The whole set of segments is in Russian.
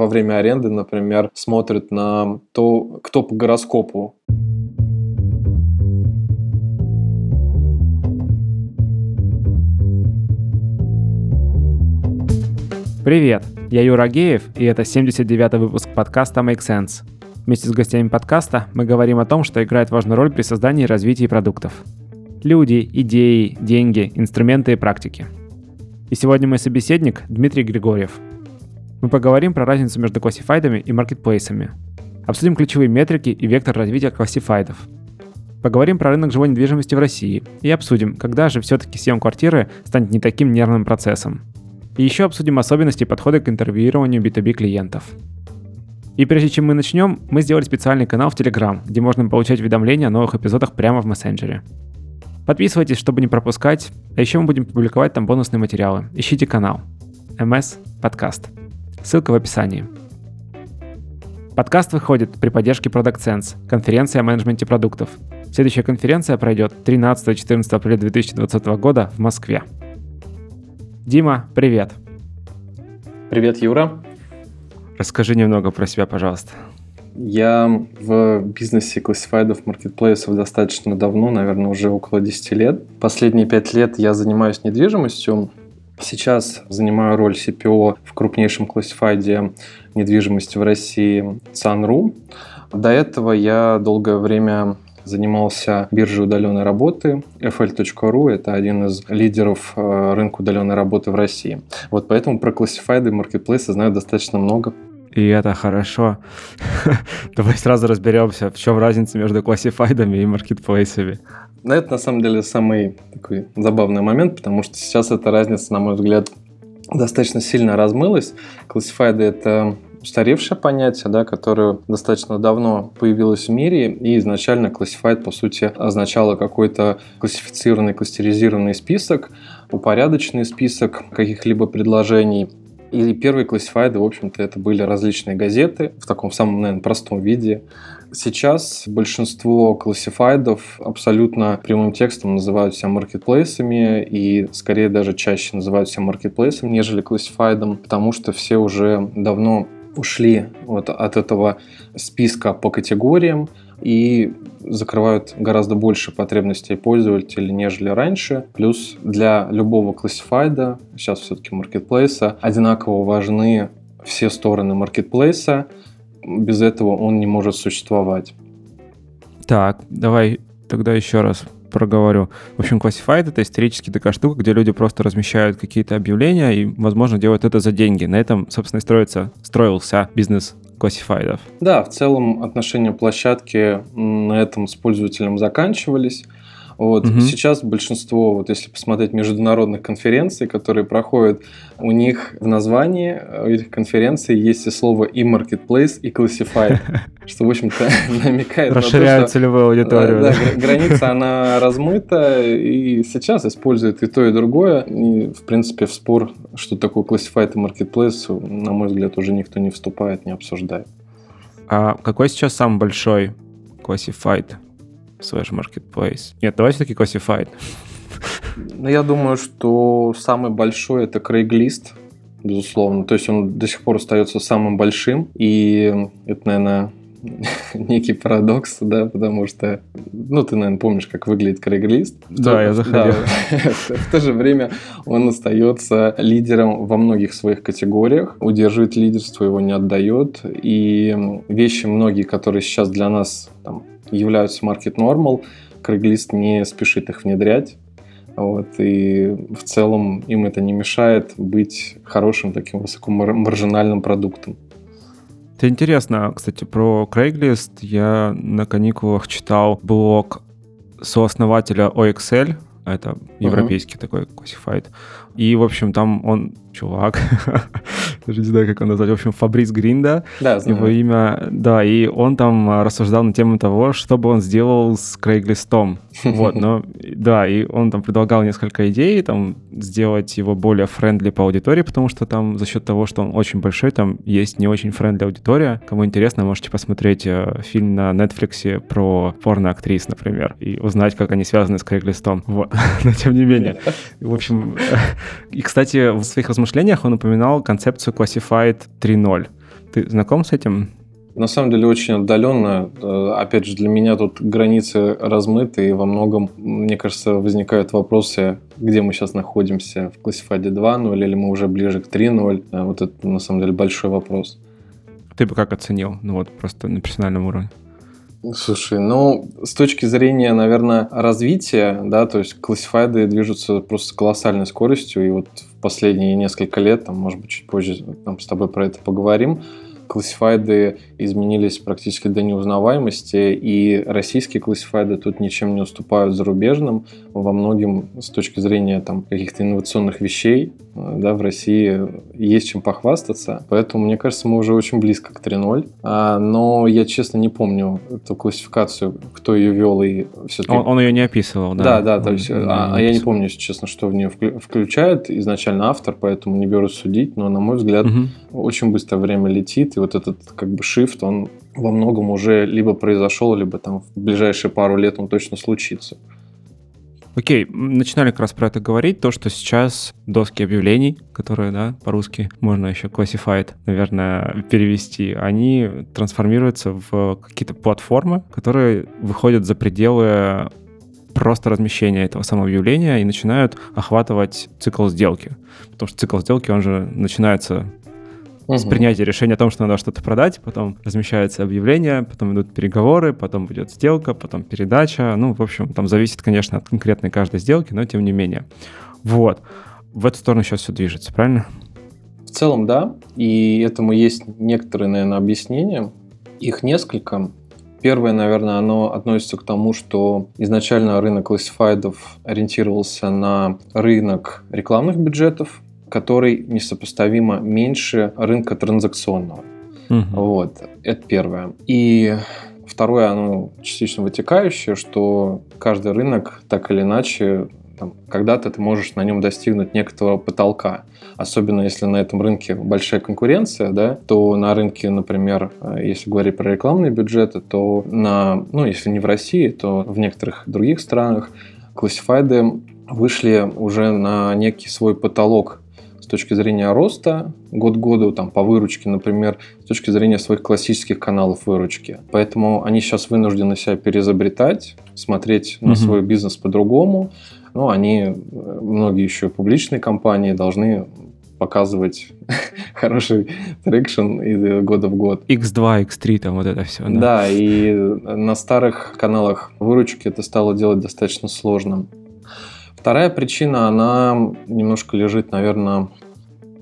во время аренды, например, смотрят на то, кто по гороскопу Привет, я Юра Геев, и это 79-й выпуск подкаста Make Sense. Вместе с гостями подкаста мы говорим о том, что играет важную роль при создании и развитии продуктов. Люди, идеи, деньги, инструменты и практики. И сегодня мой собеседник Дмитрий Григорьев. Мы поговорим про разницу между классифайдами и маркетплейсами. Обсудим ключевые метрики и вектор развития классифайдов. Поговорим про рынок живой недвижимости в России и обсудим, когда же все-таки съем квартиры станет не таким нервным процессом. И еще обсудим особенности подхода к интервьюированию B2B клиентов. И прежде чем мы начнем, мы сделали специальный канал в Telegram, где можно получать уведомления о новых эпизодах прямо в мессенджере. Подписывайтесь, чтобы не пропускать, а еще мы будем публиковать там бонусные материалы. Ищите канал. MS Подкаст. Ссылка в описании. Подкаст выходит при поддержке Product Sense, конференции о менеджменте продуктов. Следующая конференция пройдет 13-14 апреля 2020 года в Москве. Дима, привет. Привет, Юра. Расскажи немного про себя, пожалуйста. Я в бизнесе классифайдов маркетплейсов достаточно давно, наверное, уже около 10 лет. Последние 5 лет я занимаюсь недвижимостью. Сейчас занимаю роль CPO в крупнейшем классифайде недвижимости в России Sunroom. До этого я долгое время занимался биржей удаленной работы. FL.ru – это один из лидеров э, рынка удаленной работы в России. Вот поэтому про классифайды и маркетплейсы знаю достаточно много. И это хорошо. Давай сразу разберемся, в чем разница между классифайдами и маркетплейсами. Ну, это на самом деле самый такой забавный момент, потому что сейчас эта разница, на мой взгляд, достаточно сильно размылась. Классифайды — это устаревшее понятие, да, которое достаточно давно появилось в мире, и изначально Classified, по сути, означало какой-то классифицированный, кластеризированный список, упорядоченный список каких-либо предложений. И первые классифайды, в общем-то, это были различные газеты в таком самом, наверное, простом виде. Сейчас большинство классифайдов абсолютно прямым текстом называют себя маркетплейсами и скорее даже чаще называют себя маркетплейсом, нежели классифайдом, потому что все уже давно ушли вот от этого списка по категориям и закрывают гораздо больше потребностей пользователей, нежели раньше. Плюс для любого классифайда, сейчас все-таки маркетплейса, одинаково важны все стороны маркетплейса. Без этого он не может существовать. Так, давай тогда еще раз проговорю. В общем, Classified — это исторически такая штука, где люди просто размещают какие-то объявления и, возможно, делают это за деньги. На этом, собственно, и строится, строился бизнес классифайдов. Да, в целом отношения площадки на этом с пользователем заканчивались. Вот. Угу. Сейчас большинство, вот если посмотреть международных конференций, которые проходят, у них в названии у этих конференций есть и слово и marketplace, и classified, что, в общем-то, намекает Расширяют на то, целевую аудиторию. Да, да, граница, она размыта, и сейчас используют и то, и другое. И, в принципе, в спор, что такое classified и marketplace, на мой взгляд, уже никто не вступает, не обсуждает. А какой сейчас самый большой classified slash marketplace. Нет, давай все-таки classified. Ну, я думаю, что самый большой это Craigslist, безусловно. То есть он до сих пор остается самым большим. И это, наверное, некий парадокс, да, потому что, ну, ты, наверное, помнишь, как выглядит Craigslist. Да, я заходил. Да. В то же время он остается лидером во многих своих категориях, удерживает лидерство, его не отдает, и вещи многие, которые сейчас для нас там, являются market normal, Craigslist не спешит их внедрять. Вот, и в целом им это не мешает быть хорошим таким высокомаржинальным продуктом. Это интересно, кстати, про Craigslist. Я на каникулах читал блог сооснователя OLX, это европейский uh-huh. такой classified. И, в общем, там он чувак, даже не знаю, как его назвать, в общем, Фабрис Гринда, да, знаю. его имя, да, и он там а, рассуждал на тему того, что бы он сделал с Craigslist ом, вот, но, да, и он там предлагал несколько идей, там, сделать его более friendly по аудитории, потому что там за счет того, что он очень большой, там есть не очень френдли аудитория, кому интересно, можете посмотреть э, фильм на Netflix про порно-актрис, например, и узнать, как они связаны с Крейглистом, вот, но тем не менее, в общем, и, кстати, в своих размышлениях он упоминал концепцию Classified 3.0. Ты знаком с этим? На самом деле очень отдаленно. Э, опять же, для меня тут границы размыты, и во многом, мне кажется, возникают вопросы, где мы сейчас находимся, в Classified 2.0 или мы уже ближе к 3.0. Э, вот это, на самом деле, большой вопрос. Ты бы как оценил? Ну вот просто на персональном уровне. Слушай, ну, с точки зрения, наверное, развития, да, то есть классифайды движутся просто колоссальной скоростью, и вот в последние несколько лет, там, может быть, чуть позже там, с тобой про это поговорим, классифайды изменились практически до неузнаваемости, и российские классифайды тут ничем не уступают зарубежным. Во многим с точки зрения там, каких-то инновационных вещей да, в России есть чем похвастаться. Поэтому, мне кажется, мы уже очень близко к 3.0. А, но я, честно, не помню эту классификацию, кто ее вел и все-таки... Он, он ее не описывал, да? Да, да, то есть, а, а я не помню, если честно, что в нее включает изначально автор, поэтому не берусь судить, но, на мой взгляд, угу. очень быстро время летит, и вот этот как бы shift, он во многом уже либо произошел, либо там в ближайшие пару лет он точно случится. Окей, начинали как раз про это говорить, то, что сейчас доски объявлений, которые, да, по-русски можно еще classified, наверное, перевести, они трансформируются в какие-то платформы, которые выходят за пределы просто размещения этого самого объявления и начинают охватывать цикл сделки. Потому что цикл сделки, он же начинается угу. с принятия решения о том, что надо что-то продать, потом размещается объявление, потом идут переговоры, потом идет сделка, потом передача. Ну, в общем, там зависит, конечно, от конкретной каждой сделки, но тем не менее. Вот. В эту сторону сейчас все движется, правильно? В целом, да. И этому есть некоторые, наверное, объяснения. Их несколько. Первое, наверное, оно относится к тому, что изначально рынок классифайдов ориентировался на рынок рекламных бюджетов, который несопоставимо меньше рынка транзакционного. Угу. Вот, это первое. И второе, оно частично вытекающее, что каждый рынок так или иначе когда-то ты можешь на нем достигнуть некоторого потолка. Особенно если на этом рынке большая конкуренция, да, то на рынке, например, если говорить про рекламные бюджеты, то на, ну, если не в России, то в некоторых других странах классифайды вышли уже на некий свой потолок точки зрения роста год к году, там, по выручке, например, с точки зрения своих классических каналов выручки. Поэтому они сейчас вынуждены себя переизобретать, смотреть mm-hmm. на свой бизнес по-другому. Ну, они, многие еще публичные компании должны показывать хороший traction из года в год. X2, X3, там вот это все. Да. да, и на старых каналах выручки это стало делать достаточно сложным. Вторая причина, она немножко лежит, наверное,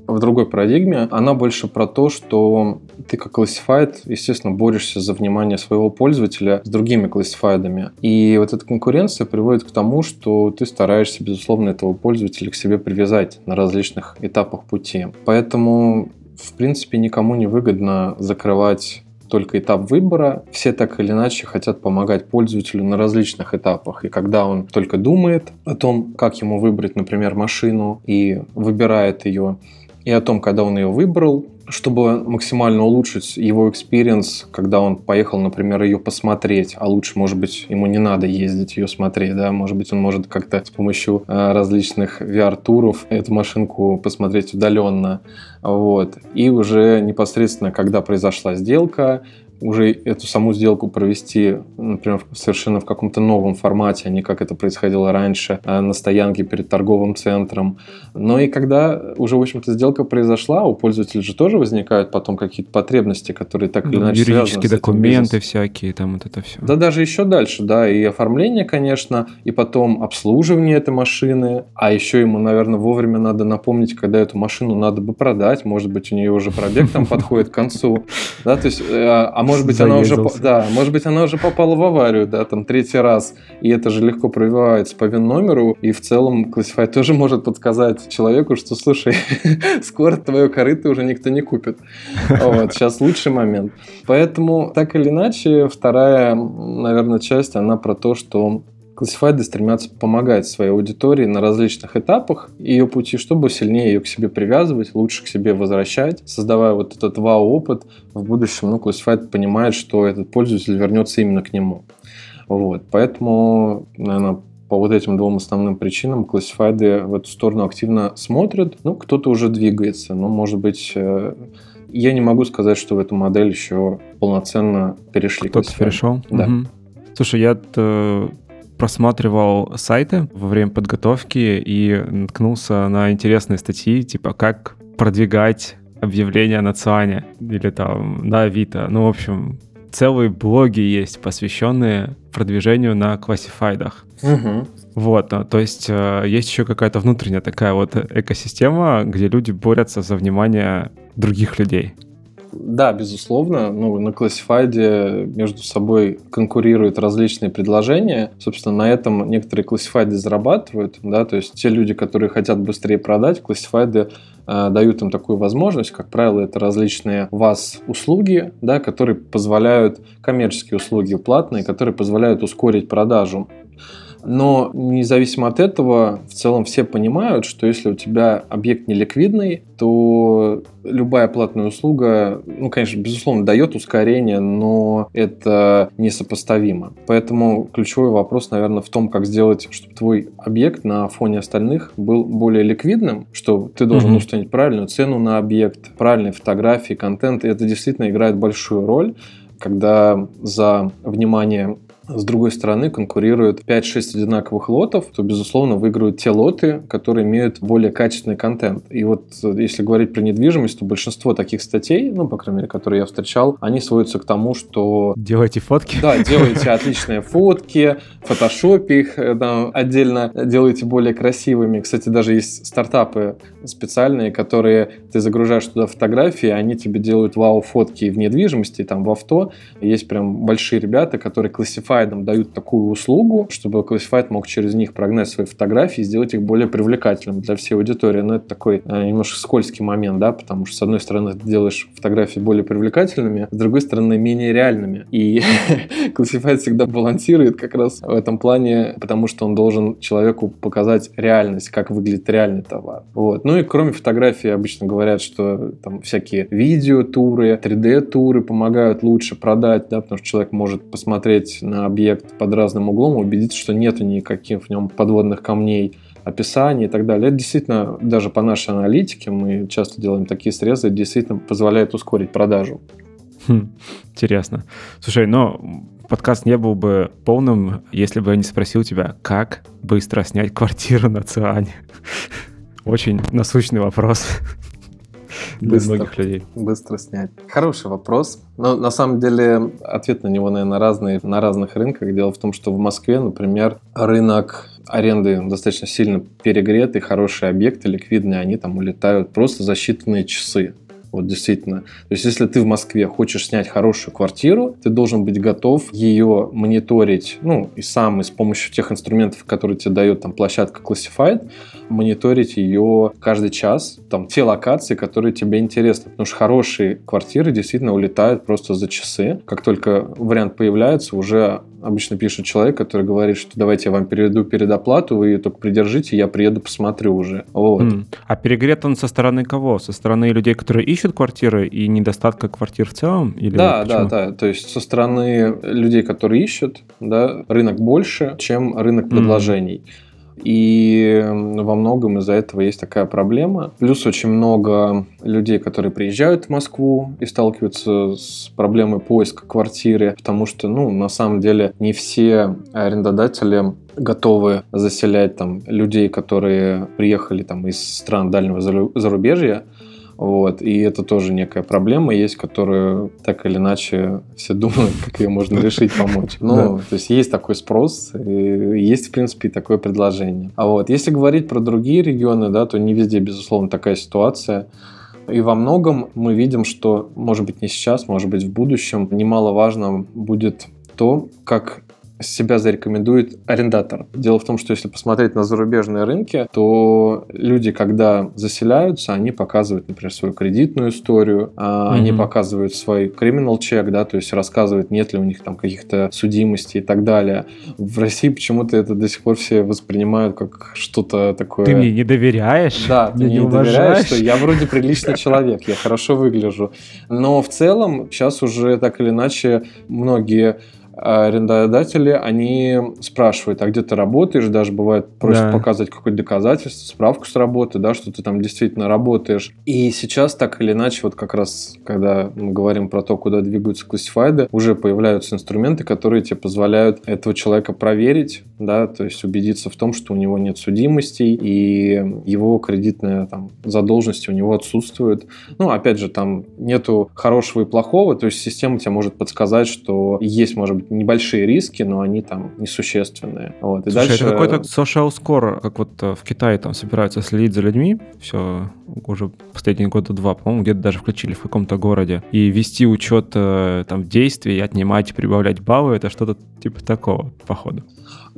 в другой парадигме. Она больше про то, что ты как classified, естественно, борешься за внимание своего пользователя с другими классифайдами. И вот эта конкуренция приводит к тому, что ты стараешься, безусловно, этого пользователя к себе привязать на различных этапах пути. Поэтому в принципе, никому не выгодно закрывать только этап выбора. Все так или иначе хотят помогать пользователю на различных этапах. И когда он только думает о том, как ему выбрать, например, машину и выбирает ее, и о том, когда он ее выбрал, чтобы максимально улучшить его experience, когда он поехал, например, ее посмотреть, а лучше, может быть, ему не надо ездить ее смотреть, да, может быть, он может как-то с помощью э, различных VR-туров эту машинку посмотреть удаленно, вот, и уже непосредственно, когда произошла сделка, уже эту саму сделку провести, например, совершенно в каком-то новом формате, а не как это происходило раньше а на стоянке перед торговым центром. Но и когда уже, в общем-то, сделка произошла, у пользователя же тоже возникают потом какие-то потребности, которые так или ну, иначе Юридические документы всякие, там вот это все. Да даже еще дальше, да, и оформление, конечно, и потом обслуживание этой машины, а еще ему, наверное, вовремя надо напомнить, когда эту машину надо бы продать, может быть, у нее уже пробег там подходит к концу, да, то есть, э, а может быть, она уже, да, может быть, она уже попала в аварию, да, там третий раз, и это же легко пробивается по ВИН-номеру, и в целом Classify тоже может подсказать человеку, что, слушай, скоро твое корыто уже никто не купит. Вот, сейчас лучший момент. Поэтому, так или иначе, вторая, наверное, часть, она про то, что Классифайды стремятся помогать своей аудитории на различных этапах ее пути, чтобы сильнее ее к себе привязывать, лучше к себе возвращать, создавая вот этот вау-опыт. В будущем ну, Classified понимает, что этот пользователь вернется именно к нему. Вот. Поэтому, наверное, по вот этим двум основным причинам классифайды в эту сторону активно смотрят. Ну, кто-то уже двигается. Ну, может быть, э, я не могу сказать, что в эту модель еще полноценно перешли. Кто-то перешел? Да. Угу. Слушай, я просматривал сайты во время подготовки и наткнулся на интересные статьи, типа как продвигать объявления на Циане или там на Авито. Ну, в общем, целые блоги есть, посвященные продвижению на классифайдах. Угу. Вот, ну, то есть э, есть еще какая-то внутренняя такая вот экосистема, где люди борются за внимание других людей. Да, безусловно. Ну, на классифайде между собой конкурируют различные предложения. Собственно, на этом некоторые классифайды зарабатывают. Да? То есть те люди, которые хотят быстрее продать, классифайды э, дают им такую возможность. Как правило, это различные вас-услуги, да, которые позволяют, коммерческие услуги платные, которые позволяют ускорить продажу. Но независимо от этого, в целом все понимают, что если у тебя объект неликвидный, то любая платная услуга, ну, конечно, безусловно, дает ускорение, но это несопоставимо. Поэтому ключевой вопрос, наверное, в том, как сделать, чтобы твой объект на фоне остальных был более ликвидным, что ты должен mm-hmm. установить правильную цену на объект, правильные фотографии, контент, и это действительно играет большую роль когда за внимание с другой стороны конкурируют 5-6 одинаковых лотов, то, безусловно, выиграют те лоты, которые имеют более качественный контент. И вот э, если говорить про недвижимость, то большинство таких статей, ну, по крайней мере, которые я встречал, они сводятся к тому, что... Делайте фотки. Да, делайте отличные фотки, фотошопе их э, отдельно делайте более красивыми. Кстати, даже есть стартапы специальные, которые ты загружаешь туда фотографии, они тебе делают вау-фотки в недвижимости, там в авто. Есть прям большие ребята, которые классифицируют Classified дают такую услугу, чтобы Classified мог через них прогнать свои фотографии и сделать их более привлекательным для всей аудитории. Но это такой э, немножко скользкий момент, да, потому что, с одной стороны, ты делаешь фотографии более привлекательными, с другой стороны, менее реальными. И Classified всегда балансирует как раз в этом плане, потому что он должен человеку показать реальность, как выглядит реальный товар. Вот. Ну и кроме фотографий обычно говорят, что там всякие видео-туры, 3D-туры помогают лучше продать, да, потому что человек может посмотреть на объект под разным углом, убедиться, что нету никаких в нем подводных камней, описаний и так далее. Это действительно, даже по нашей аналитике, мы часто делаем такие срезы, действительно позволяет ускорить продажу. Хм, интересно. Слушай, но подкаст не был бы полным, если бы я не спросил тебя, как быстро снять квартиру на Циане. Очень насущный вопрос для быстро, многих людей. Быстро снять. Хороший вопрос. Но на самом деле ответ на него, наверное, разный на разных рынках. Дело в том, что в Москве, например, рынок аренды достаточно сильно перегретый, хорошие объекты ликвидные, они там улетают просто за считанные часы. Вот действительно. То есть, если ты в Москве хочешь снять хорошую квартиру, ты должен быть готов ее мониторить, ну, и сам, и с помощью тех инструментов, которые тебе дает там площадка Classified, мониторить ее каждый час, там, те локации, которые тебе интересны. Потому что хорошие квартиры действительно улетают просто за часы. Как только вариант появляется, уже обычно пишет человек, который говорит, что давайте я вам переведу передоплату, вы ее только придержите, я приеду, посмотрю уже. Вот. Mm. А перегрет он со стороны кого? Со стороны людей, которые ищут квартиры и недостатка квартир в целом? Или да, почему? да, да. То есть со стороны людей, которые ищут, да, рынок больше, чем рынок предложений. Mm. И во многом из-за этого есть такая проблема. Плюс очень много людей, которые приезжают в Москву и сталкиваются с проблемой поиска квартиры, потому что, ну, на самом деле не все арендодатели готовы заселять там людей, которые приехали там из стран дальнего зарубежья, вот. И это тоже некая проблема есть, которую так или иначе все думают, как ее можно решить, помочь. Ну, то есть есть такой спрос, есть, в принципе, такое предложение. А вот если говорить про другие регионы, да, то не везде, безусловно, такая ситуация. И во многом мы видим, что, может быть, не сейчас, может быть, в будущем немаловажно будет то, как себя зарекомендует арендатор. Дело в том, что если посмотреть на зарубежные рынки, то люди, когда заселяются, они показывают, например, свою кредитную историю, mm-hmm. они показывают свой криминал чек, да, то есть рассказывают, нет ли у них там каких-то судимостей и так далее. В России почему-то это до сих пор все воспринимают как что-то такое... Ты мне не доверяешь? Да, ты мне не, не доверяешь, что я вроде приличный человек, я хорошо выгляжу. Но в целом сейчас уже так или иначе многие арендодатели, они спрашивают, а где ты работаешь, даже бывает просят да. показать какое-то доказательство, справку с работы, да, что ты там действительно работаешь. И сейчас так или иначе, вот как раз, когда мы говорим про то, куда двигаются классифайды, уже появляются инструменты, которые тебе позволяют этого человека проверить, да, то есть убедиться в том, что у него нет судимостей и его кредитная там задолженность у него отсутствует. Ну, опять же, там нету хорошего и плохого, то есть система тебе может подсказать, что есть, может быть, небольшие риски, но они там несущественные. Вот. И Слушай, дальше... это какой-то social score, как вот э, в Китае там собираются следить за людьми, все уже последние года два, по-моему, где-то даже включили в каком-то городе, и вести учет э, там действий, отнимать, прибавлять баллы, это что-то типа такого, походу.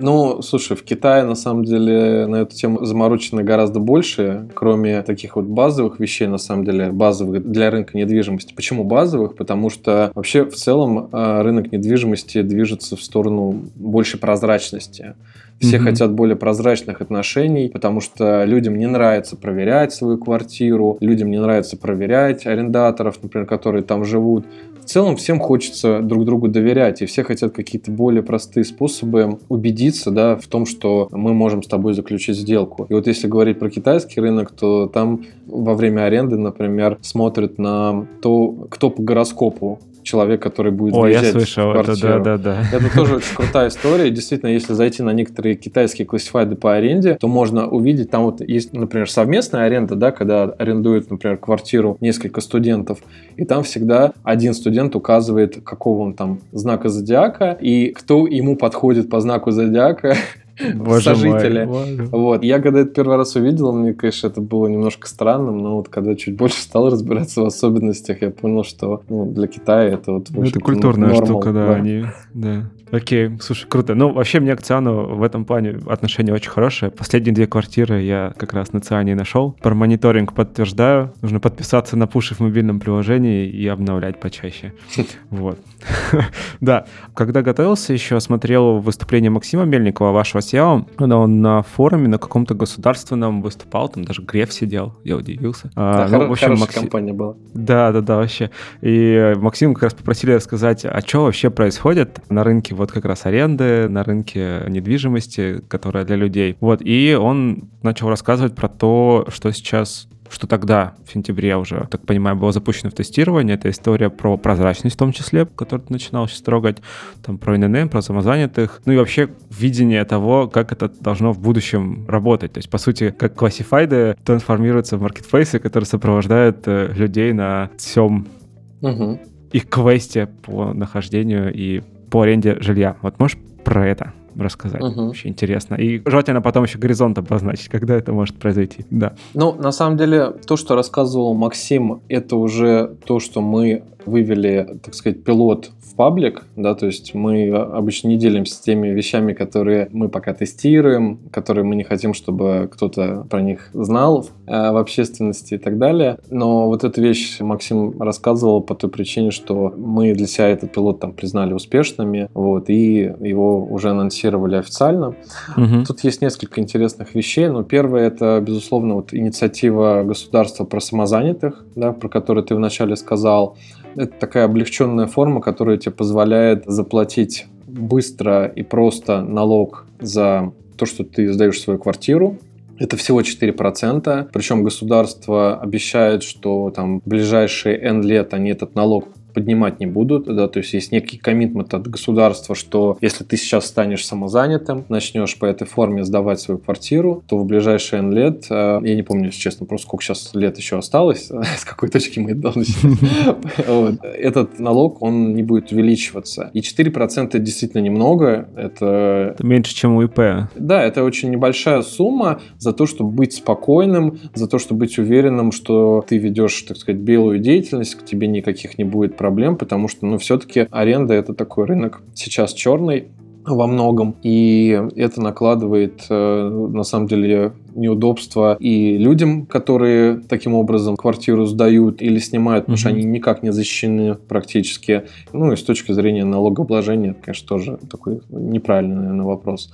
Ну, слушай, в Китае на самом деле на эту тему заморочено гораздо больше, кроме таких вот базовых вещей, на самом деле, базовых для рынка недвижимости. Почему базовых? Потому что вообще в целом э, рынок недвижимости движется в сторону больше прозрачности. Все mm-hmm. хотят более прозрачных отношений, потому что людям не нравится проверять свою квартиру, людям не нравится проверять арендаторов, например, которые там живут. Целом всем хочется друг другу доверять, и все хотят какие-то более простые способы убедиться да, в том, что мы можем с тобой заключить сделку. И вот если говорить про китайский рынок, то там во время аренды, например, смотрят на то, кто по гороскопу человек, который будет О, я слышал, в это, да, да, да. Это тоже очень крутая история. Действительно, если зайти на некоторые китайские классифайды по аренде, то можно увидеть, там вот есть, например, совместная аренда, да, когда арендуют, например, квартиру несколько студентов, и там всегда один студент указывает, какого он там знака зодиака, и кто ему подходит по знаку зодиака, Боже сожители. Мой, Вот. Я когда это первый раз увидел, мне, конечно, это было немножко странным, но вот когда чуть больше стал разбираться в особенностях, я понял, что ну, для Китая это вот... Ну, это культурная нормал, штука, да, да. они... Да. Окей, слушай, круто. Ну, вообще, мне к Циану в этом плане отношение очень хорошее. Последние две квартиры я как раз на Циане нашел. Про мониторинг подтверждаю. Нужно подписаться на пуши в мобильном приложении и обновлять почаще. Вот. Да. Когда готовился, еще смотрел выступление Максима Мельникова, вашего SEO. Он на форуме на каком-то государственном выступал, там даже Греф сидел, я удивился. А, да, ну, в общем, хорошая компания была. Да, да, да, вообще. И Максим как раз попросили рассказать, а что вообще происходит на рынке вот как раз аренды, на рынке недвижимости, которая для людей. Вот, и он начал рассказывать про то, что сейчас что тогда, в сентябре уже, так понимаю, было запущено в тестирование. Это история про прозрачность в том числе, которую ты начинал сейчас трогать, там про ННМ, про самозанятых, ну и вообще видение того, как это должно в будущем работать. То есть, по сути, как классифайды трансформируются в маркетплейсы, которые сопровождают э, людей на всем угу. их квесте по нахождению и по аренде жилья. Вот можешь про это рассказать? Угу. Вообще интересно. И желательно потом еще горизонт обозначить, когда это может произойти. Да. Ну, на самом деле, то, что рассказывал Максим, это уже то, что мы вывели, так сказать, пилот в паблик, да, то есть мы обычно не делимся теми вещами, которые мы пока тестируем, которые мы не хотим, чтобы кто-то про них знал э, в общественности и так далее. Но вот эту вещь Максим рассказывал по той причине, что мы для себя этот пилот там признали успешными, вот, и его уже анонсировали официально. Угу. Тут есть несколько интересных вещей, но первое это, безусловно, вот инициатива государства про самозанятых, да, про которую ты вначале сказал. Это такая облегченная форма, которая тебе позволяет заплатить быстро и просто налог за то, что ты сдаешь свою квартиру. Это всего 4%, причем государство обещает, что там в ближайшие N лет они этот налог поднимать не будут, да, то есть есть некий коммитмент от государства, что если ты сейчас станешь самозанятым, начнешь по этой форме сдавать свою квартиру, то в ближайшие N лет, э, я не помню, если честно, просто сколько сейчас лет еще осталось, с какой точки мы это должны Этот налог, он не будет увеличиваться. И 4% это действительно немного, это... Это меньше, чем у ИП. Да, это очень небольшая сумма за то, чтобы быть спокойным, за то, чтобы быть уверенным, что ты ведешь, так сказать, белую деятельность, к тебе никаких не будет проблем, потому что, ну, все-таки аренда это такой рынок сейчас черный, во многом. И это накладывает, э, на самом деле, неудобства и людям, которые таким образом квартиру сдают или снимают, потому mm-hmm. что они никак не защищены практически. Ну и с точки зрения налогообложения, это, конечно, тоже такой неправильный, наверное, вопрос.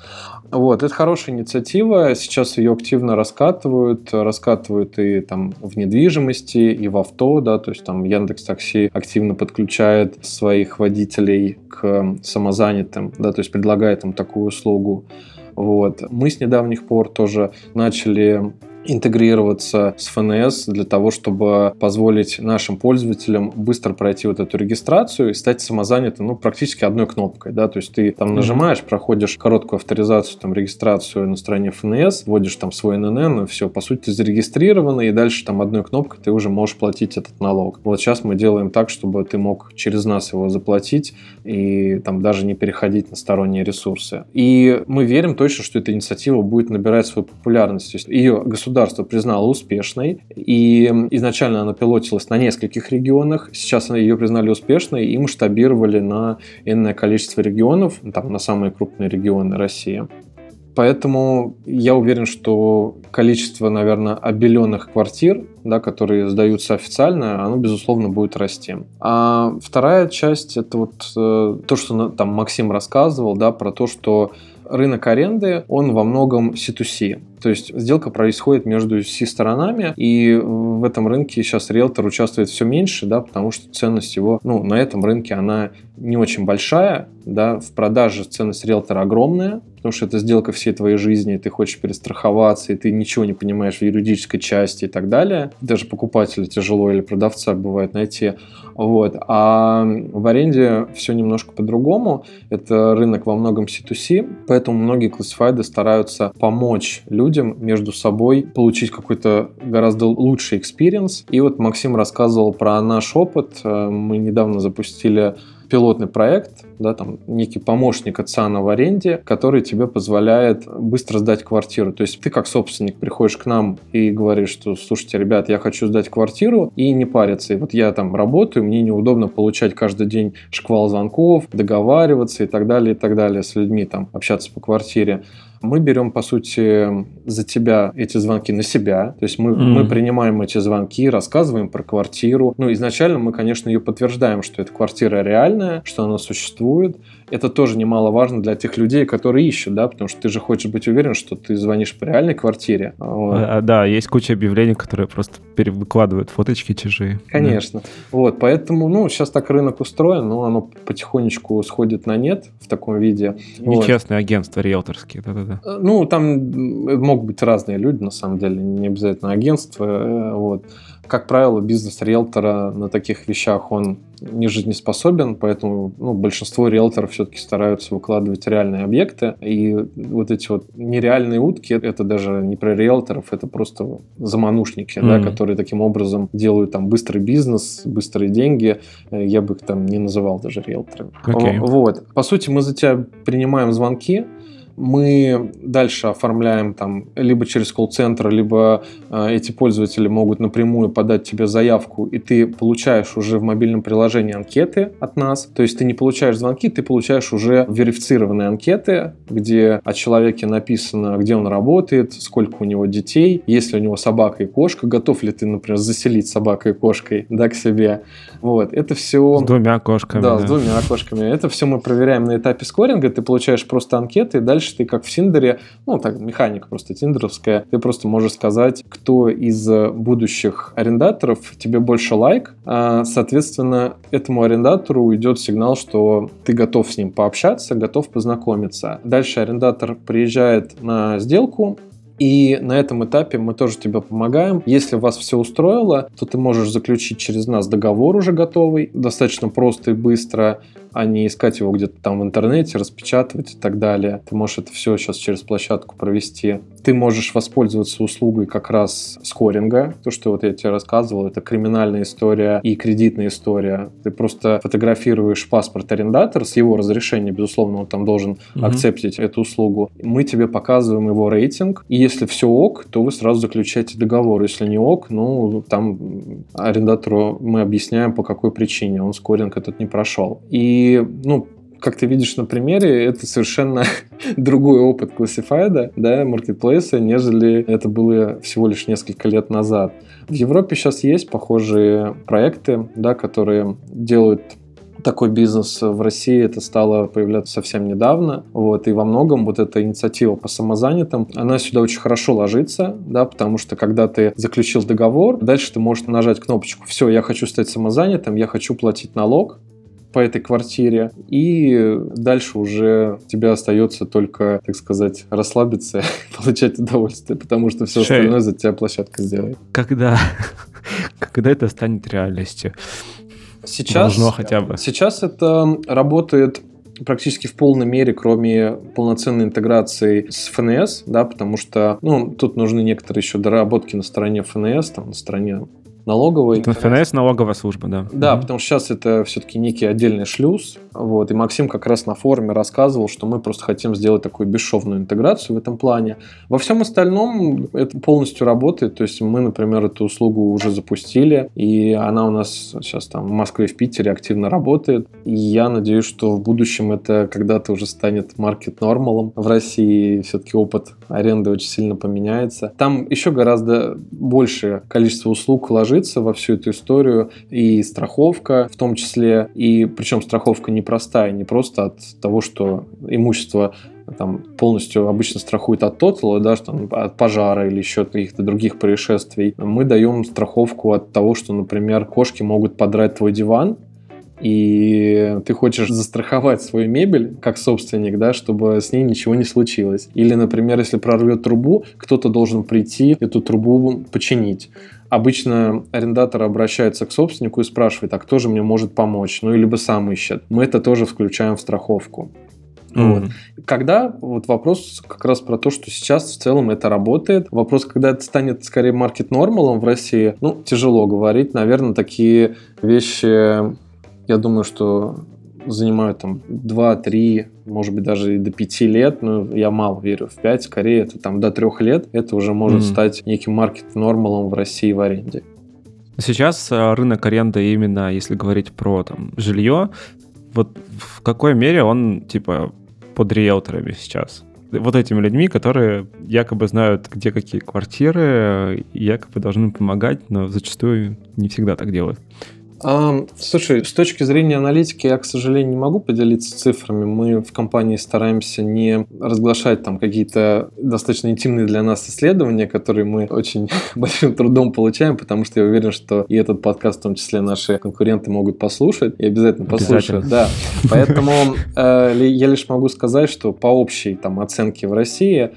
Вот, это хорошая инициатива. Сейчас ее активно раскатывают. Раскатывают и там в недвижимости, и в авто, да, то есть там Яндекс Такси активно подключает своих водителей к самозанятым, да, то есть предлагает им такую услугу. Вот. Мы с недавних пор тоже начали интегрироваться с ФНС для того, чтобы позволить нашим пользователям быстро пройти вот эту регистрацию и стать самозанятым, ну, практически одной кнопкой, да, то есть ты там нажимаешь, проходишь короткую авторизацию, там, регистрацию на стороне ФНС, вводишь там свой ННН, и все, по сути, ты зарегистрирован, и дальше там одной кнопкой ты уже можешь платить этот налог. Вот сейчас мы делаем так, чтобы ты мог через нас его заплатить и там даже не переходить на сторонние ресурсы. И мы верим точно, что эта инициатива будет набирать свою популярность. То есть ее государство государство признало успешной, и изначально она пилотилась на нескольких регионах, сейчас ее признали успешной и масштабировали на энное количество регионов, там, на самые крупные регионы России. Поэтому я уверен, что количество, наверное, обеленных квартир, да, которые сдаются официально, оно, безусловно, будет расти. А вторая часть – это вот э, то, что там Максим рассказывал, да, про то, что рынок аренды, он во многом C2C. То есть сделка происходит между C-сторонами, и в этом рынке сейчас риэлтор участвует все меньше, да, потому что ценность его, ну, на этом рынке она не очень большая, да, в продаже ценность риэлтора огромная, потому что это сделка всей твоей жизни, и ты хочешь перестраховаться, и ты ничего не понимаешь в юридической части и так далее. Даже покупателя тяжело или продавца бывает найти. Вот. А в аренде все немножко по-другому. Это рынок во многом C2C, поэтому многие классифайды стараются помочь людям между собой получить какой-то гораздо лучший experience. И вот Максим рассказывал про наш опыт. Э, мы недавно запустили пилотный проект, да, там некий помощник от САНа в аренде, который тебе позволяет быстро сдать квартиру. То есть ты как собственник приходишь к нам и говоришь, что, слушайте, ребят, я хочу сдать квартиру и не париться. И вот я там работаю, мне неудобно получать каждый день шквал звонков, договариваться и так далее, и так далее с людьми, там, общаться по квартире мы берем, по сути, за тебя эти звонки на себя. То есть мы, mm. мы принимаем эти звонки, рассказываем про квартиру. Ну, изначально мы, конечно, ее подтверждаем, что эта квартира реальная, что она существует это тоже немаловажно для тех людей, которые ищут, да, потому что ты же хочешь быть уверен, что ты звонишь по реальной квартире. Вот. А, да, есть куча объявлений, которые просто перевыкладывают фоточки чужие. Конечно. Да. Вот, поэтому, ну, сейчас так рынок устроен, но оно потихонечку сходит на нет в таком виде. Нечестные вот. агентства риэлторские, да-да-да. Э, ну, там могут быть разные люди, на самом деле, не обязательно агентства, э, вот. Как правило, бизнес риэлтора на таких вещах, он не жизнеспособен, поэтому ну, большинство риэлторов все-таки стараются выкладывать реальные объекты. И вот эти вот нереальные утки, это даже не про риэлторов, это просто заманушники, mm-hmm. да, которые таким образом делают там быстрый бизнес, быстрые деньги. Я бы их там не называл даже риэлторами. Okay. Вот. По сути, мы за тебя принимаем звонки, мы дальше оформляем там либо через колл-центр, либо э, эти пользователи могут напрямую подать тебе заявку, и ты получаешь уже в мобильном приложении анкеты от нас. То есть ты не получаешь звонки, ты получаешь уже верифицированные анкеты, где о человеке написано, где он работает, сколько у него детей, есть ли у него собака и кошка, готов ли ты, например, заселить собакой и кошкой да, к себе. Вот, это все... С двумя кошками. Да, да, с двумя кошками. Это все мы проверяем на этапе скоринга, ты получаешь просто анкеты, и дальше дальше ты как в Тиндере, ну, так, механика просто тиндеровская, ты просто можешь сказать, кто из будущих арендаторов тебе больше лайк, а, соответственно, этому арендатору уйдет сигнал, что ты готов с ним пообщаться, готов познакомиться. Дальше арендатор приезжает на сделку, и на этом этапе мы тоже тебе помогаем. Если вас все устроило, то ты можешь заключить через нас договор уже готовый, достаточно просто и быстро а не искать его где-то там в интернете, распечатывать и так далее. Ты можешь это все сейчас через площадку провести. Ты можешь воспользоваться услугой как раз скоринга. То, что вот я тебе рассказывал, это криминальная история и кредитная история. Ты просто фотографируешь паспорт арендатора с его разрешения, безусловно, он там должен угу. акцептить эту услугу. Мы тебе показываем его рейтинг, и если все ок, то вы сразу заключаете договор. Если не ок, ну, там арендатору мы объясняем, по какой причине он скоринг этот не прошел. И ну, как ты видишь на примере, это совершенно другой опыт классифайда, да, маркетплейса, нежели это было всего лишь несколько лет назад. В Европе сейчас есть похожие проекты, да, которые делают такой бизнес в России это стало появляться совсем недавно. Вот, и во многом вот эта инициатива по самозанятым, она сюда очень хорошо ложится, да, потому что когда ты заключил договор, дальше ты можешь нажать кнопочку «Все, я хочу стать самозанятым, я хочу платить налог», по этой квартире, и дальше уже тебе остается только, так сказать, расслабиться и получать удовольствие, потому что все Шей. остальное за тебя площадка сделает. Когда, когда это станет реальностью? Сейчас, Должно хотя бы. Сейчас это работает практически в полной мере, кроме полноценной интеграции с ФНС, да, потому что, ну, тут нужны некоторые еще доработки на стороне ФНС, там, на стороне налоговой. Это ФНС налоговая служба, да. Да, угу. потому что сейчас это все-таки некий отдельный шлюз. Вот, и Максим как раз на форуме рассказывал, что мы просто хотим сделать такую бесшовную интеграцию в этом плане. Во всем остальном это полностью работает. То есть мы, например, эту услугу уже запустили, и она у нас сейчас там в Москве и в Питере активно работает. И я надеюсь, что в будущем это когда-то уже станет маркет нормалом в России. Все-таки опыт аренды очень сильно поменяется. Там еще гораздо большее количество услуг ложится вложиться во всю эту историю, и страховка в том числе, и причем страховка непростая, не просто от того, что имущество там полностью обычно страхует от тотала, да, что от пожара или еще каких-то других происшествий. Мы даем страховку от того, что, например, кошки могут подрать твой диван, и ты хочешь застраховать свою мебель как собственник, да, чтобы с ней ничего не случилось. Или, например, если прорвет трубу, кто-то должен прийти эту трубу починить. Обычно арендатор обращается к собственнику и спрашивает, а кто же мне может помочь? Ну, либо сам ищет. Мы это тоже включаем в страховку. Mm-hmm. Вот. Когда, вот вопрос как раз про то, что сейчас в целом это работает. Вопрос, когда это станет скорее маркет-нормалом в России, ну, тяжело говорить. Наверное, такие вещи, я думаю, что занимают там 2-3, может быть, даже и до 5 лет, но я мало верю в 5, скорее это там до 3 лет, это уже может mm-hmm. стать неким маркет-нормалом в России в аренде. Сейчас э, рынок аренды именно, если говорить про там жилье, вот в какой мере он типа под риэлторами сейчас? Вот этими людьми, которые якобы знают, где какие квартиры, якобы должны помогать, но зачастую не всегда так делают. А, слушай, с точки зрения аналитики я, к сожалению, не могу поделиться цифрами. Мы в компании стараемся не разглашать там какие-то достаточно интимные для нас исследования, которые мы очень большим трудом получаем, потому что я уверен, что и этот подкаст, в том числе наши конкуренты, могут послушать и обязательно послушают. Да. Поэтому э, я лишь могу сказать, что по общей там оценке в России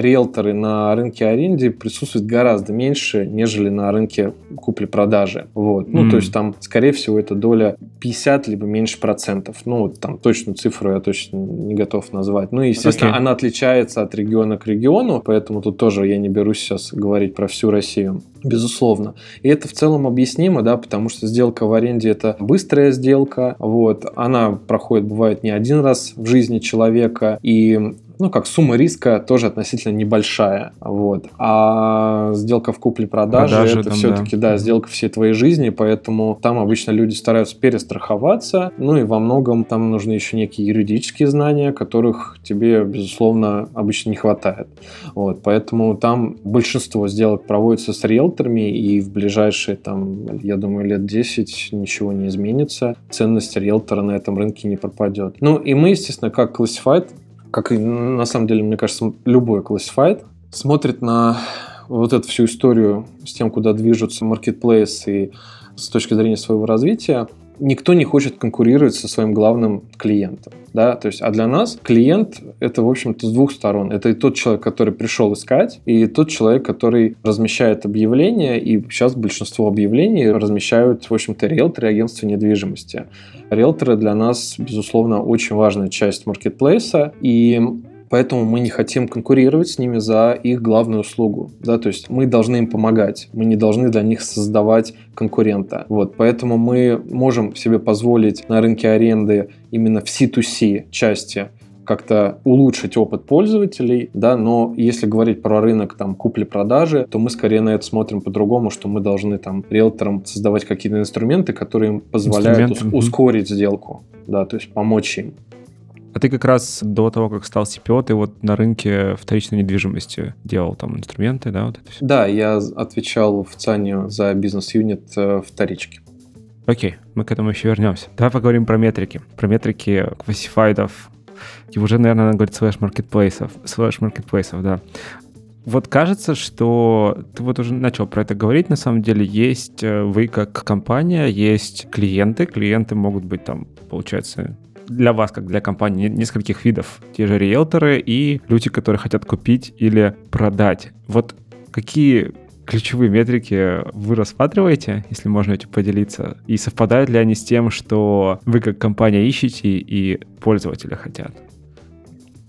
риэлторы на рынке аренды присутствуют гораздо меньше, нежели на рынке купли-продажи. Вот. Ну, mm. то есть там, скорее всего, это доля 50 либо меньше процентов. Ну, там точную цифру я точно не готов назвать. Ну, естественно, okay. она отличается от региона к региону, поэтому тут тоже я не берусь сейчас говорить про всю Россию. Безусловно. И это в целом объяснимо, да, потому что сделка в аренде это быстрая сделка, вот, она проходит, бывает, не один раз в жизни человека, и ну, как сумма риска тоже относительно небольшая. Вот. А сделка в купле-продаже это все-таки, да. да, сделка всей твоей жизни, поэтому там обычно люди стараются перестраховаться, ну и во многом там нужны еще некие юридические знания, которых тебе, безусловно, обычно не хватает. Вот. Поэтому там большинство сделок проводится с риэлторами, и в ближайшие, там, я думаю, лет 10 ничего не изменится. Ценность риэлтора на этом рынке не пропадет. Ну и мы, естественно, как Classified, как и на самом деле, мне кажется, любой классифайт, смотрит на вот эту всю историю с тем, куда движутся маркетплейсы и с точки зрения своего развития, никто не хочет конкурировать со своим главным клиентом. Да? То есть, а для нас клиент – это, в общем-то, с двух сторон. Это и тот человек, который пришел искать, и тот человек, который размещает объявления, и сейчас большинство объявлений размещают, в общем-то, риэлторы агентства недвижимости. Риэлторы для нас, безусловно, очень важная часть маркетплейса, и Поэтому мы не хотим конкурировать с ними за их главную услугу. Да? То есть мы должны им помогать, мы не должны для них создавать конкурента. Вот, поэтому мы можем себе позволить на рынке аренды именно в C2C части как-то улучшить опыт пользователей, да, но если говорить про рынок там купли-продажи, то мы скорее на это смотрим по-другому, что мы должны там риэлторам создавать какие-то инструменты, которые им позволяют ус- ускорить сделку, да, то есть помочь им. А ты как раз до того, как стал CPO, ты вот на рынке вторичной недвижимости делал там инструменты, да? Вот это все? Да, я отвечал в ЦИАНе за бизнес-юнит э, вторички. Окей, мы к этому еще вернемся. Давай поговорим про метрики. Про метрики классифайдов. И уже, наверное, надо говорить слэш маркетплейсов. Слэш маркетплейсов, да. Вот кажется, что ты вот уже начал про это говорить, на самом деле есть э, вы как компания, есть клиенты, клиенты могут быть там, получается, для вас, как для компании, нескольких видов. Те же риэлторы и люди, которые хотят купить или продать. Вот какие ключевые метрики вы рассматриваете, если можно этим поделиться? И совпадают ли они с тем, что вы как компания ищете и пользователи хотят?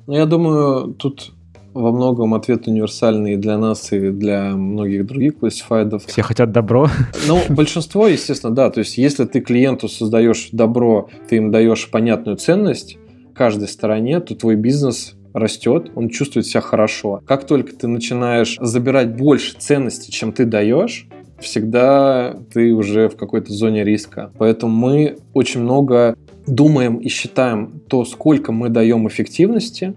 Ну, я думаю, тут во многом ответ универсальный для нас, и для многих других классифайдов. Все хотят добро? Ну, большинство, естественно, да. То есть, если ты клиенту создаешь добро, ты им даешь понятную ценность каждой стороне, то твой бизнес растет, он чувствует себя хорошо. Как только ты начинаешь забирать больше ценности, чем ты даешь, всегда ты уже в какой-то зоне риска. Поэтому мы очень много думаем и считаем то, сколько мы даем эффективности,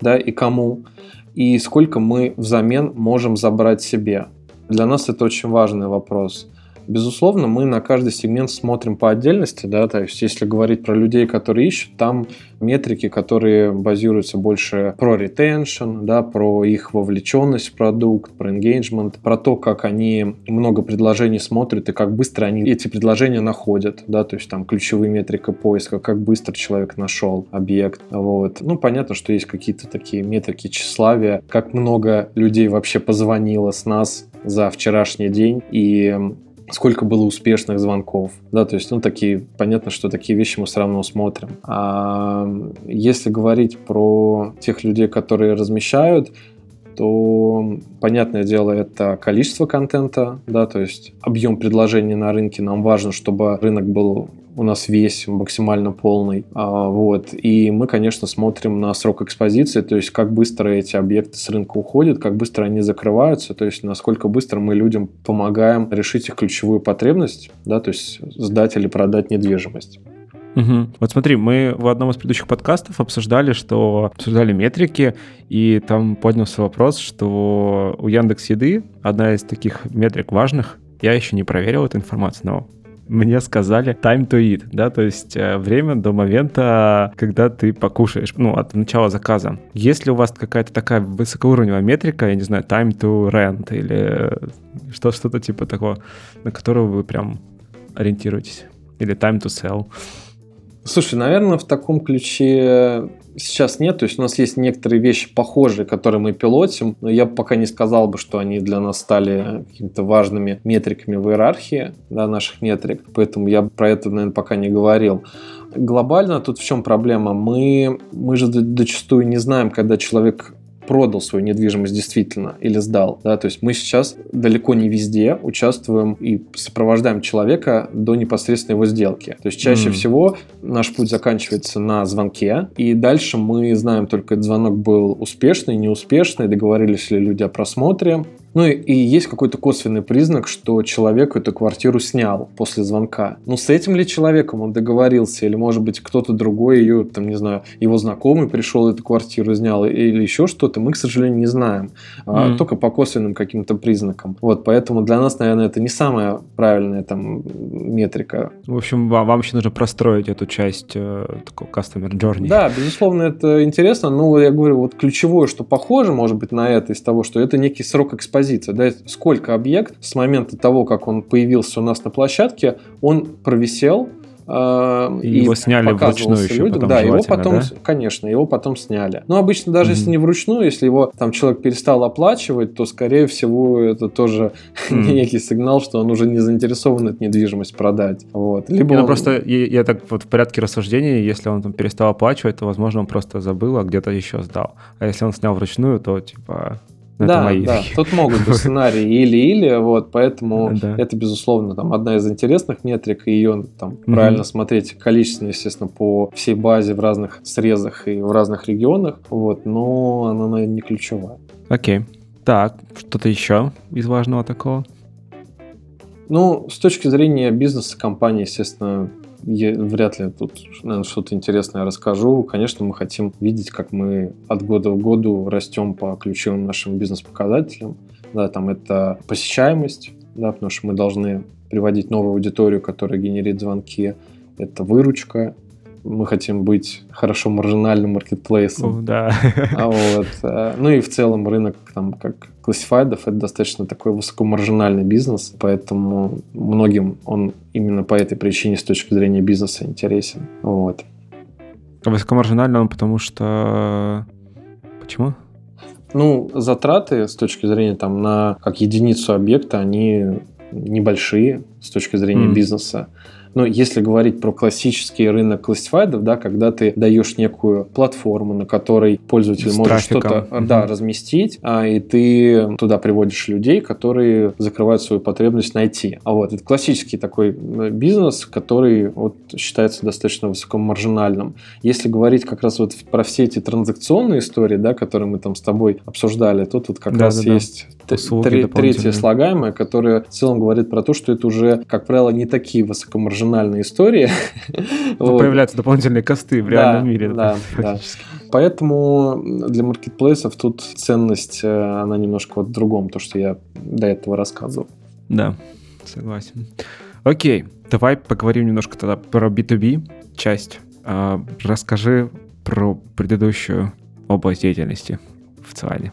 да, и кому, и сколько мы взамен можем забрать себе. Для нас это очень важный вопрос. Безусловно, мы на каждый сегмент смотрим по отдельности, да, то есть если говорить про людей, которые ищут, там метрики, которые базируются больше про ретеншн, да, про их вовлеченность в продукт, про engagement, про то, как они много предложений смотрят и как быстро они эти предложения находят, да, то есть там ключевые метрики поиска, как быстро человек нашел объект, вот. Ну, понятно, что есть какие-то такие метрики тщеславия, как много людей вообще позвонило с нас за вчерашний день, и сколько было успешных звонков, да, то есть, ну, такие, понятно, что такие вещи мы все равно смотрим. А если говорить про тех людей, которые размещают, то, понятное дело, это количество контента, да, то есть объем предложений на рынке. Нам важно, чтобы рынок был у нас весь максимально полный. А, вот. И мы, конечно, смотрим на срок экспозиции, то есть как быстро эти объекты с рынка уходят, как быстро они закрываются, то есть насколько быстро мы людям помогаем решить их ключевую потребность, да, то есть сдать или продать недвижимость. Угу. Вот смотри, мы в одном из предыдущих подкастов обсуждали, что обсуждали метрики, и там поднялся вопрос, что у Яндекс Еды одна из таких метрик важных, я еще не проверил эту информацию, но мне сказали time to eat, да, то есть э, время до момента, когда ты покушаешь, ну, от начала заказа. Если у вас какая-то такая высокоуровневая метрика, я не знаю, time to rent или что, что-то типа такого, на которого вы прям ориентируетесь, или time to sell, Слушай, наверное, в таком ключе сейчас нет. То есть у нас есть некоторые вещи похожие, которые мы пилотим, но я пока не сказал бы, что они для нас стали какими-то важными метриками в иерархии да, наших метрик. Поэтому я про это, наверное, пока не говорил. Глобально тут в чем проблема? Мы, мы же зачастую не знаем, когда человек продал свою недвижимость действительно или сдал. Да? То есть мы сейчас далеко не везде участвуем и сопровождаем человека до непосредственной его сделки. То есть чаще mm. всего наш путь заканчивается на звонке, и дальше мы знаем только, этот звонок был успешный, неуспешный, договорились ли люди о просмотре, ну и, и есть какой-то косвенный признак, что человек эту квартиру снял после звонка. Но с этим ли человеком он договорился? Или, может быть, кто-то другой ее, там, не знаю, его знакомый пришел эту квартиру снял или еще что-то, мы, к сожалению, не знаем. Mm. только по косвенным каким-то признакам. Вот, поэтому для нас, наверное, это не самая правильная там метрика. В общем, вам, вам еще нужно простроить эту часть э, такого customer journey. Да, безусловно, это интересно. Но я говорю, вот ключевое, что похоже, может быть, на это из того, что это некий срок экспозиции экспозиция, да, сколько объект с момента того, как он появился у нас на площадке, он провисел, э, и, его сняли вручную еще людям. потом Да, его потом, да? конечно, его потом сняли. Но обычно даже mm-hmm. если не вручную, если его там человек перестал оплачивать, то, скорее всего, это тоже mm-hmm. некий сигнал, что он уже не заинтересован эту недвижимость продать. Вот. Либо он... просто, я, я так вот в порядке рассуждений, если он там перестал оплачивать, то, возможно, он просто забыл, а где-то еще сдал. А если он снял вручную, то, типа, ну, да, мои. да, тут могут быть сценарии или-или, вот, поэтому да. это, безусловно, там одна из интересных метрик, и ее там mm правильно смотреть количественно, естественно, по всей базе в разных срезах и в разных регионах, вот, но она, наверное, не ключевая. Окей. Так, что-то еще из важного такого? Ну, с точки зрения бизнеса компании, естественно, я вряд ли тут наверное, что-то интересное расскажу. Конечно, мы хотим видеть, как мы от года в году растем по ключевым нашим бизнес-показателям. Да, там это посещаемость, да, потому что мы должны приводить новую аудиторию, которая генерит звонки. Это выручка, мы хотим быть хорошо маржинальным маркетплейсом. да. А вот, э, ну и в целом рынок там как классифайдов это достаточно такой высокомаржинальный бизнес, поэтому многим он именно по этой причине с точки зрения бизнеса интересен. Вот. Высокомаржинальный он потому что... Почему? Ну, затраты с точки зрения там на как единицу объекта, они небольшие с точки зрения mm. бизнеса. Но если говорить про классический рынок классифайдов, да, когда ты даешь некую платформу, на которой пользователь С может что-то угу. да, разместить, а, и ты туда приводишь людей, которые закрывают свою потребность найти. А вот это классический такой бизнес, который вот, считается достаточно высокомаржинальным. Если говорить как раз вот про все эти транзакционные истории, да, которые мы там с тобой обсуждали, тут вот как да, раз да, есть да. третье слагаемое, которое в целом говорит про то, что это уже, как правило, не такие высокомаржинальные маржинальная история. вот. Появляются дополнительные косты в реальном да, мире. Да, да. Поэтому для маркетплейсов тут ценность, э, она немножко вот в другом, то, что я до этого рассказывал. Да, согласен. Окей, давай поговорим немножко тогда про B2B часть. А, расскажи про предыдущую область деятельности в ЦИАНе.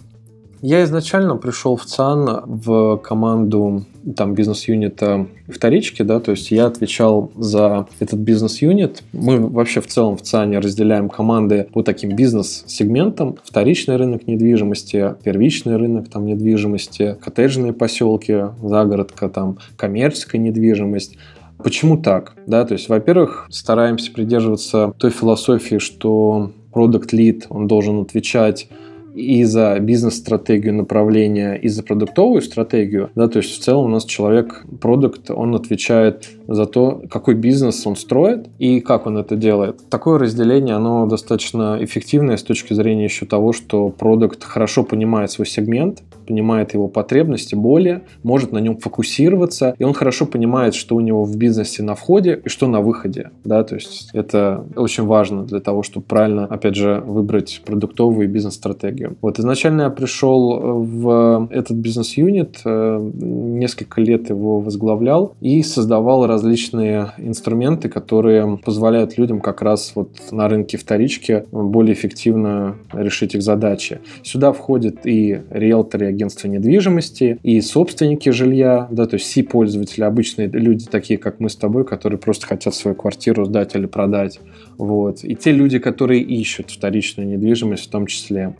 Я изначально пришел в ЦАН в команду там бизнес-юнита вторички, да, то есть я отвечал за этот бизнес-юнит. Мы вообще в целом в ЦАНе разделяем команды по таким бизнес-сегментам. Вторичный рынок недвижимости, первичный рынок там недвижимости, коттеджные поселки, загородка, там коммерческая недвижимость. Почему так? Да, то есть, во-первых, стараемся придерживаться той философии, что продукт лид, он должен отвечать и за бизнес-стратегию направления, и за продуктовую стратегию. Да, то есть в целом у нас человек, продукт, он отвечает за то, какой бизнес он строит и как он это делает. Такое разделение, оно достаточно эффективное с точки зрения еще того, что продукт хорошо понимает свой сегмент, понимает его потребности, боли, может на нем фокусироваться, и он хорошо понимает, что у него в бизнесе на входе и что на выходе. Да, то есть это очень важно для того, чтобы правильно, опять же, выбрать продуктовую бизнес-стратегию. Вот изначально я пришел в этот бизнес-юнит, э, несколько лет его возглавлял и создавал различные инструменты, которые позволяют людям как раз вот на рынке вторички более эффективно решить их задачи. Сюда входят и риэлторы, агентства недвижимости, и собственники жилья, да, то есть си-пользователи, обычные люди, такие как мы с тобой, которые просто хотят свою квартиру сдать или продать. Вот. И те люди, которые ищут вторичную недвижимость в том числе.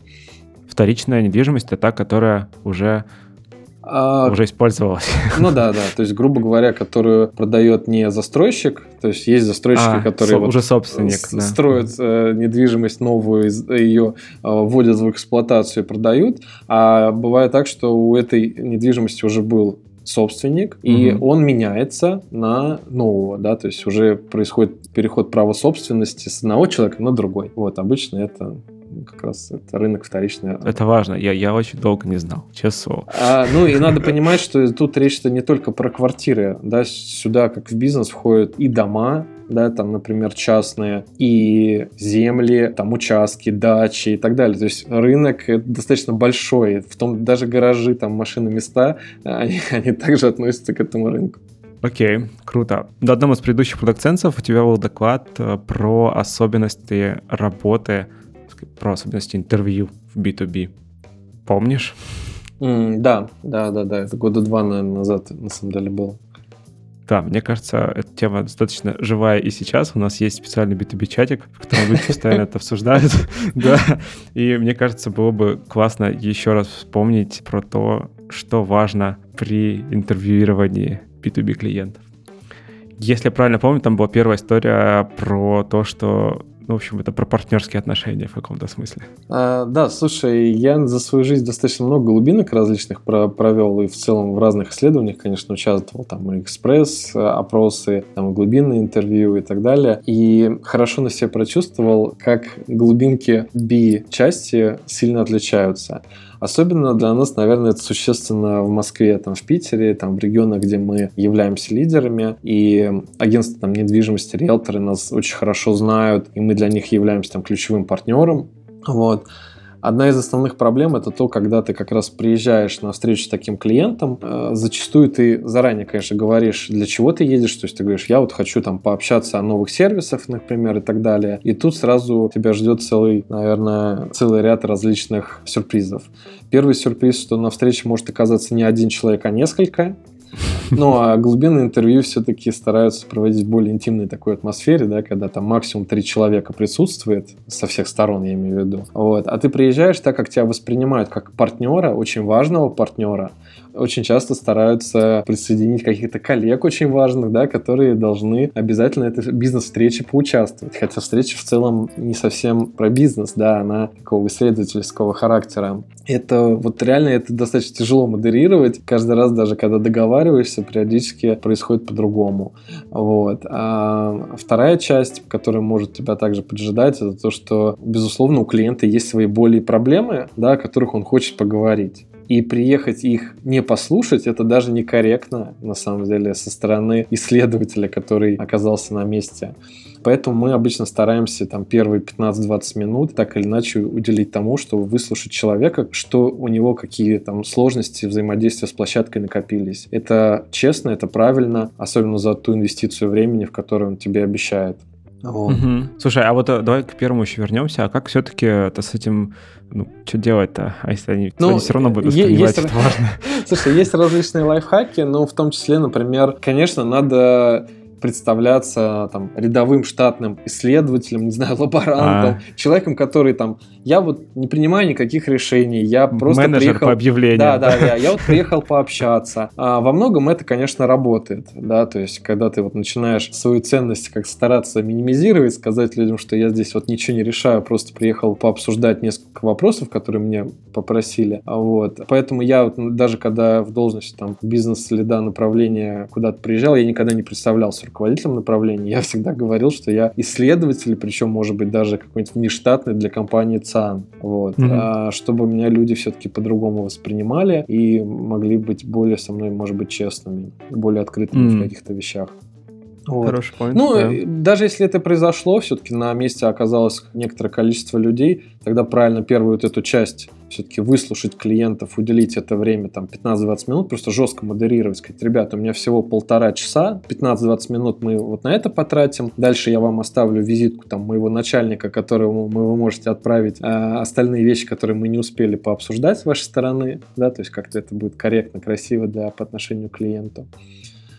Вторичная недвижимость – это та, которая уже а, уже использовалась. Ну да, да. То есть, грубо говоря, которую продает не застройщик, то есть есть застройщики, а, которые со, уже собственник, с, да. строят э, недвижимость новую, ее э, вводят в эксплуатацию и продают, а бывает так, что у этой недвижимости уже был собственник, и угу. он меняется на нового, да, то есть уже происходит переход права собственности с одного человека на другой. Вот, обычно это как раз это рынок вторичный. Это важно, я, я очень долго не знал, честно А, ну и надо понимать, что тут речь-то не только про квартиры, да, сюда как в бизнес входят и дома, да, там, например, частные, и земли, там, участки, дачи и так далее. То есть рынок достаточно большой, в том даже гаражи, там, машины, места, они, они также относятся к этому рынку. Окей, okay, круто. На одном из предыдущих продакт у тебя был доклад э, про особенности работы про особенности интервью в B2B. Помнишь? Mm, да, да, да, да. Это года два, наверное, назад на самом деле было. Да, мне кажется, эта тема достаточно живая и сейчас. У нас есть специальный B2B-чатик, в котором люди постоянно это обсуждают. Да, и мне кажется, было бы классно еще раз вспомнить про то, что важно при интервьюировании B2B клиентов. Если я правильно помню, там была первая история про то, что в общем, это про партнерские отношения в каком-то смысле. А, да, слушай, я за свою жизнь достаточно много глубинок различных про провел и в целом в разных исследованиях, конечно, участвовал. Там и экспресс, опросы, там глубинные интервью и так далее. И хорошо на себя прочувствовал, как глубинки B-части сильно отличаются. Особенно для нас, наверное, это существенно в Москве, там, в Питере, там, в регионах, где мы являемся лидерами, и агентства там, недвижимости, риэлторы нас очень хорошо знают, и мы для них являемся там, ключевым партнером. Вот. Одна из основных проблем это то, когда ты как раз приезжаешь на встречу с таким клиентом, э, зачастую ты заранее, конечно, говоришь, для чего ты едешь, то есть ты говоришь, я вот хочу там пообщаться о новых сервисах, например, и так далее. И тут сразу тебя ждет целый, наверное, целый ряд различных сюрпризов. Первый сюрприз, что на встрече может оказаться не один человек, а несколько. Ну, а глубинные интервью все-таки стараются проводить в более интимной такой атмосфере, да, когда там максимум три человека присутствует, со всех сторон я имею в виду. Вот. А ты приезжаешь так, как тебя воспринимают как партнера, очень важного партнера, очень часто стараются присоединить каких-то коллег очень важных, да, которые должны обязательно этой бизнес-встрече поучаствовать. Хотя встреча в целом не совсем про бизнес, да, она такого исследовательского характера. Это вот реально это достаточно тяжело модерировать. Каждый раз, даже когда договариваешься, периодически происходит по-другому. Вот. А вторая часть, которая может тебя также поджидать, это то, что, безусловно, у клиента есть свои боли и проблемы, да, о которых он хочет поговорить и приехать их не послушать, это даже некорректно, на самом деле, со стороны исследователя, который оказался на месте. Поэтому мы обычно стараемся там первые 15-20 минут так или иначе уделить тому, чтобы выслушать человека, что у него какие там сложности взаимодействия с площадкой накопились. Это честно, это правильно, особенно за ту инвестицию времени, в которую он тебе обещает. Вот. Угу. Слушай, а вот э, давай к первому еще вернемся. А как все-таки это с этим, ну, что делать-то? А если они, ну, они все равно будут воспринимать есть, это важно? Слушай, есть различные лайфхаки, но в том числе, например, конечно, надо представляться там рядовым штатным исследователем, не знаю, лаборантом, а. человеком, который там, я вот не принимаю никаких решений, я просто Менеджер приехал... по объявлению. Да, да, да, я вот приехал пообщаться. А во многом это, конечно, работает, да, то есть когда ты вот начинаешь свою ценность как стараться минимизировать, сказать людям, что я здесь вот ничего не решаю, просто приехал пообсуждать несколько вопросов, которые мне попросили, вот. Поэтому я вот даже когда в должности там бизнес-следа направления куда-то приезжал, я никогда не представлялся руководителем направления, я всегда говорил, что я исследователь, причем, может быть, даже какой-нибудь внештатный для компании ЦАН. Вот. Mm-hmm. А, чтобы меня люди все-таки по-другому воспринимали и могли быть более со мной, может быть, честными, более открытыми mm-hmm. в каких-то вещах. Вот. Хороший point. Ну, да. даже если это произошло, все-таки на месте оказалось некоторое количество людей, тогда правильно первую вот эту часть все-таки выслушать клиентов, уделить это время, там, 15-20 минут, просто жестко модерировать, сказать, ребята, у меня всего полтора часа, 15-20 минут мы вот на это потратим, дальше я вам оставлю визитку там моего начальника, которому мы, вы можете отправить а остальные вещи, которые мы не успели пообсуждать с вашей стороны, да, то есть как-то это будет корректно, красиво для, по отношению к клиенту.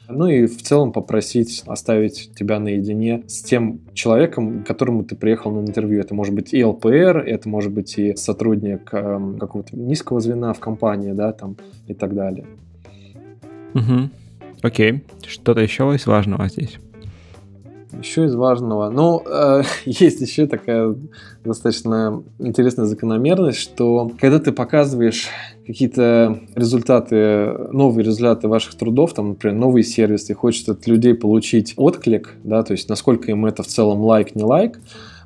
Ну и в целом попросить оставить тебя наедине с тем человеком, к которому ты приехал на интервью. Это может быть и ЛПР, это может быть и сотрудник э, какого-то низкого звена в компании, да, там и так далее. Угу. Окей. Что-то еще из важного здесь? Еще из важного. Ну, э, есть еще такая достаточно интересная закономерность, что когда ты показываешь какие-то результаты, новые результаты ваших трудов, там, например, новые сервисы, и хочется от людей получить отклик, да, то есть насколько им это в целом лайк, не лайк,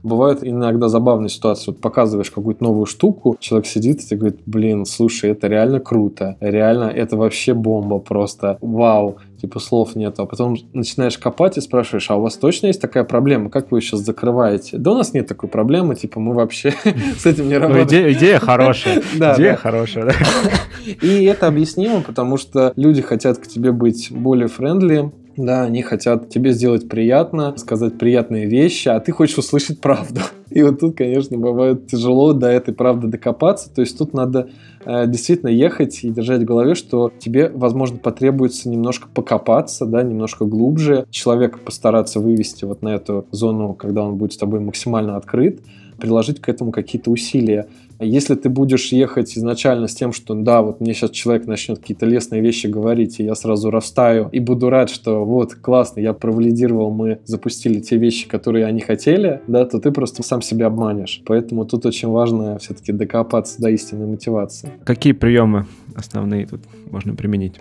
бывают иногда забавные ситуации. Вот показываешь какую-то новую штуку, человек сидит и говорит, блин, слушай, это реально круто, реально, это вообще бомба просто, вау, типа слов нету. А потом начинаешь копать и спрашиваешь, а у вас точно есть такая проблема? Как вы ее сейчас закрываете? Да у нас нет такой проблемы, типа мы вообще с этим не ну, работаем. Идея хорошая. Идея хорошая, И это объяснимо, потому что люди хотят к тебе быть более френдли, да, они хотят тебе сделать приятно, сказать приятные вещи, а ты хочешь услышать правду. И вот тут, конечно, бывает тяжело до этой правды докопаться. То есть тут надо э, действительно ехать и держать в голове, что тебе, возможно, потребуется немножко покопаться, да, немножко глубже, человека постараться вывести вот на эту зону, когда он будет с тобой максимально открыт, приложить к этому какие-то усилия. Если ты будешь ехать изначально с тем, что да, вот мне сейчас человек начнет какие-то лестные вещи говорить, и я сразу растаю и буду рад, что вот, классно, я провалидировал, мы запустили те вещи, которые они хотели, да, то ты просто сам себя обманешь. Поэтому тут очень важно все-таки докопаться до истинной мотивации. Какие приемы основные тут можно применить?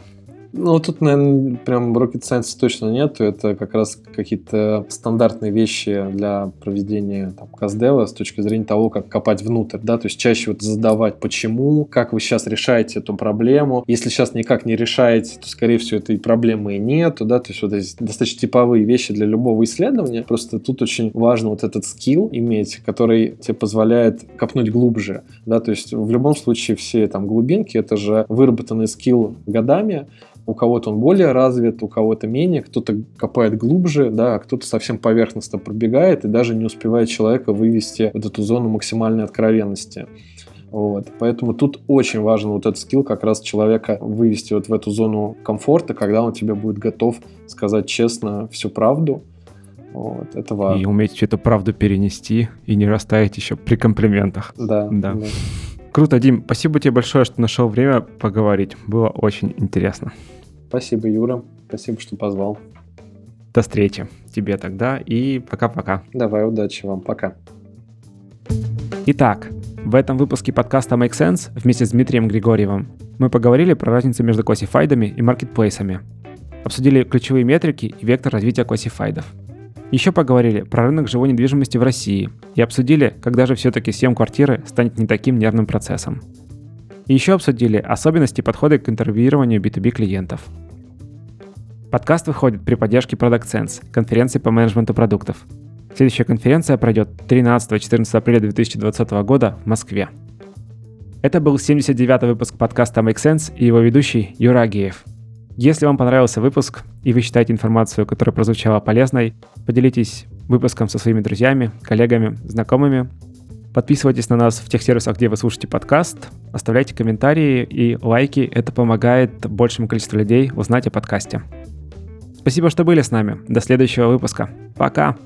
Ну, тут, наверное, прям rocket science точно нету. Это как раз какие-то стандартные вещи для проведения там, каздева с точки зрения того, как копать внутрь, да, то есть чаще вот задавать, почему, как вы сейчас решаете эту проблему. Если сейчас никак не решаете, то, скорее всего, этой проблемы и нету, да, то есть вот эти достаточно типовые вещи для любого исследования. Просто тут очень важно вот этот скилл иметь, который тебе позволяет копнуть глубже, да, то есть в любом случае все там глубинки, это же выработанный скилл годами, у кого-то он более развит, у кого-то менее, кто-то копает глубже, да, а кто-то совсем поверхностно пробегает и даже не успевает человека вывести в эту зону максимальной откровенности. Вот. Поэтому тут очень важен вот этот скилл как раз человека вывести вот в эту зону комфорта, когда он тебе будет готов сказать честно всю правду. Вот. Это важно. И уметь эту правду перенести и не растаять еще при комплиментах. Да. да. да. Круто, Дим. Спасибо тебе большое, что нашел время поговорить. Было очень интересно. Спасибо, Юра. Спасибо, что позвал. До встречи тебе тогда и пока-пока. Давай, удачи вам. Пока. Итак, в этом выпуске подкаста Make Sense вместе с Дмитрием Григорьевым мы поговорили про разницу между классифайдами и маркетплейсами. Обсудили ключевые метрики и вектор развития классифайдов. Еще поговорили про рынок живой недвижимости в России и обсудили, когда же все-таки съем квартиры станет не таким нервным процессом. И еще обсудили особенности подхода к интервьюированию B2B клиентов. Подкаст выходит при поддержке Product Sense, конференции по менеджменту продуктов. Следующая конференция пройдет 13-14 апреля 2020 года в Москве. Это был 79-й выпуск подкаста Make Sense и его ведущий Юра Агеев. Если вам понравился выпуск и вы считаете информацию, которая прозвучала полезной, поделитесь выпуском со своими друзьями, коллегами, знакомыми Подписывайтесь на нас в тех сервисах, где вы слушаете подкаст, оставляйте комментарии и лайки. Это помогает большему количеству людей узнать о подкасте. Спасибо, что были с нами. До следующего выпуска. Пока!